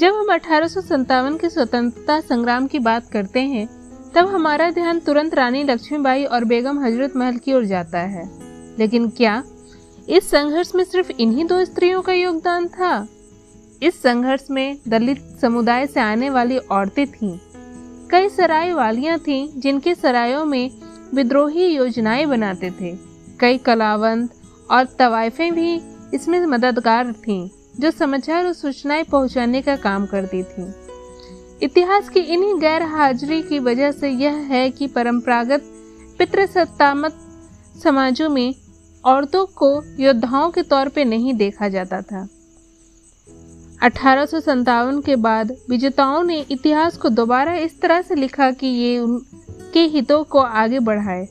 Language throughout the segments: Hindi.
जब हम अठारह के स्वतंत्रता संग्राम की बात करते हैं, तब हमारा ध्यान तुरंत रानी लक्ष्मीबाई और बेगम हज़रत महल की ओर जाता है। लेकिन क्या इस संघर्ष में सिर्फ़ इन्हीं दो स्त्रियों का योगदान था? इस संघर्ष में दलित समुदाय से आने वाली औरतें थीं। कई सराय वालियाँ थीं, जिनके सरायों में विद्रोही योजनाएँ बनाते थे। कई कलावंत और तवाइफें भी इसमें मददगार थीं। जो समाचार और सूचनाएँ पहुँचाने का काम करती थी। इतिहास की इन्हीं गैर हाजिरी की वजह से यह है कि परंपरागत पितृसत्तामत समाजों में औरतों को योद्धाओं के तौर पर नहीं देखा जाता था। अठारह के बाद विजेताओं ने इतिहास को दोबारा इस तरह से लिखा कि ये उनके हितों को आगे बढ़ाए।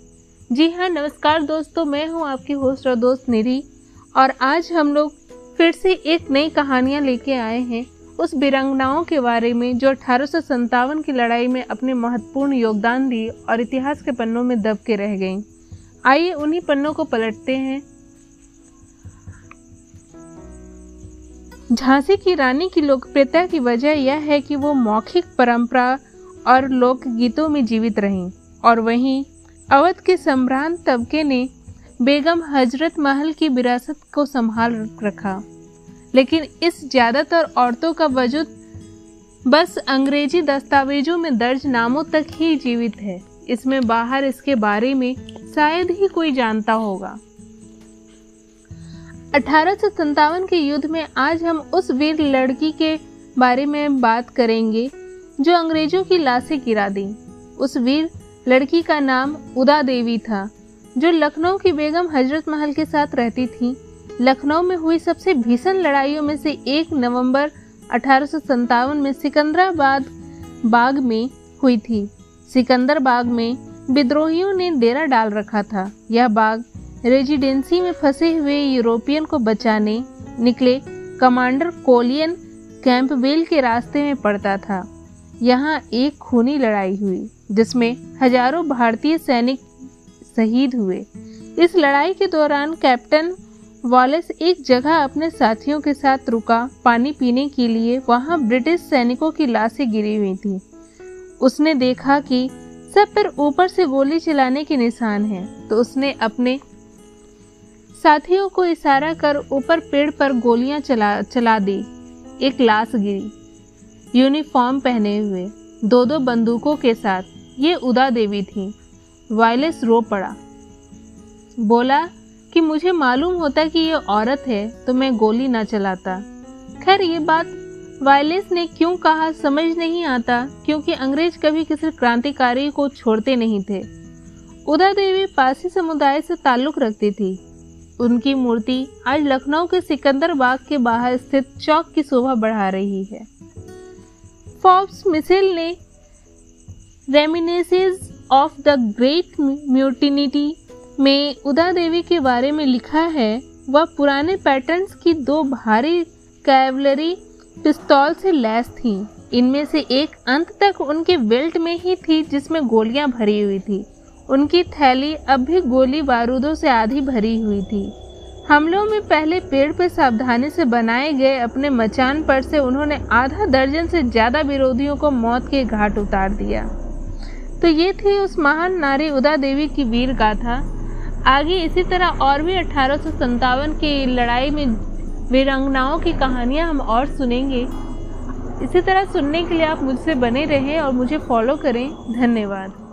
जी हाँ नमस्कार दोस्तों, मैं हूँ आपकी होस्ट और दोस्त निधि, और आज हम लोग फिर से एक नई कहानियाँ लेके आए हैं उस बिरंगनाओं के बारे में जो अठारह की लड़ाई में अपने महत्वपूर्ण योगदान दी और इतिहास के पन्नों में दब के रह गईं। आइए उन्हीं पन्नों को पलटते हैं। झांसी की रानी की लोकप्रियता की वजह यह है कि वो मौखिक परंपरा और लोकगीतों में जीवित रहीं और वहीं अवध के सम्रांत तबके ने बेगम हज़रत महल की विरासत को संभाल रखा। लेकिन इस ज़्यादातर औरतों का वजूद बस अंग्रेज़ी दस्तावेजों में दर्ज नामों तक ही जीवित है। इसमें बाहर इसके बारे में शायद ही कोई जानता होगा। अठारह के युद्ध में आज हम उस वीर लड़की के बारे में बात करेंगे, जो अंग्रेज़ों की लाशें गिरा दी। उस वीर लड़की का नाम उदा देवी था। जो लखनऊ की बेगम हज़रत महल के साथ रहती थी, लखनऊ में हुई सबसे भीषण लड़ाइयों में से एक नवंबर अठारह सौ सतावन में सिकंदराबाद बाग में हुई थी। सिकंदर बाग में विद्रोहियों ने डेरा डाल रखा था। यह बाग रेजिडेंसी में फंसे हुए यूरोपियन को बचाने निकले कमांडर कोलियन कैंपबेल के रास्ते में पड़ता था। यहाँ एक खूनी लड़ाई हुई, जिसमें हज़ारों भारतीय सैनिक शहीद हुए। इस लड़ाई के दौरान कैप्टन वॉलेस एक जगह अपने साथियों के साथ रुका। पानी पीने के लिए वहाँ ब्रिटिश सैनिकों की लाशें गिरी हुई थी। उसने देखा कि सब पर ऊपर से गोली चलाने के निशान हैं तो उसने अपने साथियों को इशारा कर ऊपर पेड़ पर गोलियाँ चला चला दी। एक लाश गिरी। यूनिफॉर्म पहने हुए दो दो बंदूकों के साथ। ये उदा देवी थी। वायलेस रो पड़ा। बोला कि मुझे मालूम होता कि ये औरत है तो मैं गोली ना चलाता। खैर, ये बात वायलेस ने क्यों कहा समझ नहीं आता, क्योंकि अंग्रेज़ कभी किसी क्रांतिकारी को छोड़ते नहीं थे। उदा देवी पासी समुदाय से ताल्लुक रखती थी। उनकी मूर्ति आज लखनऊ के सिकंदर बाग के बाहर स्थित चौक की शोभा बढ़ा रही है। फॉर्ब्स मिसेल ने reminiscences of the great mutiny में उदा देवी के बारे में लिखा है, वह पुराने पैटर्न्स की दो भारी कैवलरी पिस्तौल से लैस थी। इनमें से एक अंत तक उनके बेल्ट में ही थी, जिसमें गोलियाँ भरी हुई थी। उनकी थैली अब भी गोली बारूदों से आधी भरी हुई थी। हमलों में पहले पेड़ पर सावधानी से बनाए गए अपने मचान पर से उन्होंने आधा दर्जन से ज़्यादा विरोधियों को मौत के घाट उतार दिया। तो ये थी उस महान नारी उदा देवी की वीर गाथा। आगे इसी तरह और भी अठारह की लड़ाई में वीरांगनाओं की कहानियाँ हम और सुनेंगे। इसी तरह सुनने के लिए आप मुझसे बने रहें और मुझे फॉलो करें। धन्यवाद।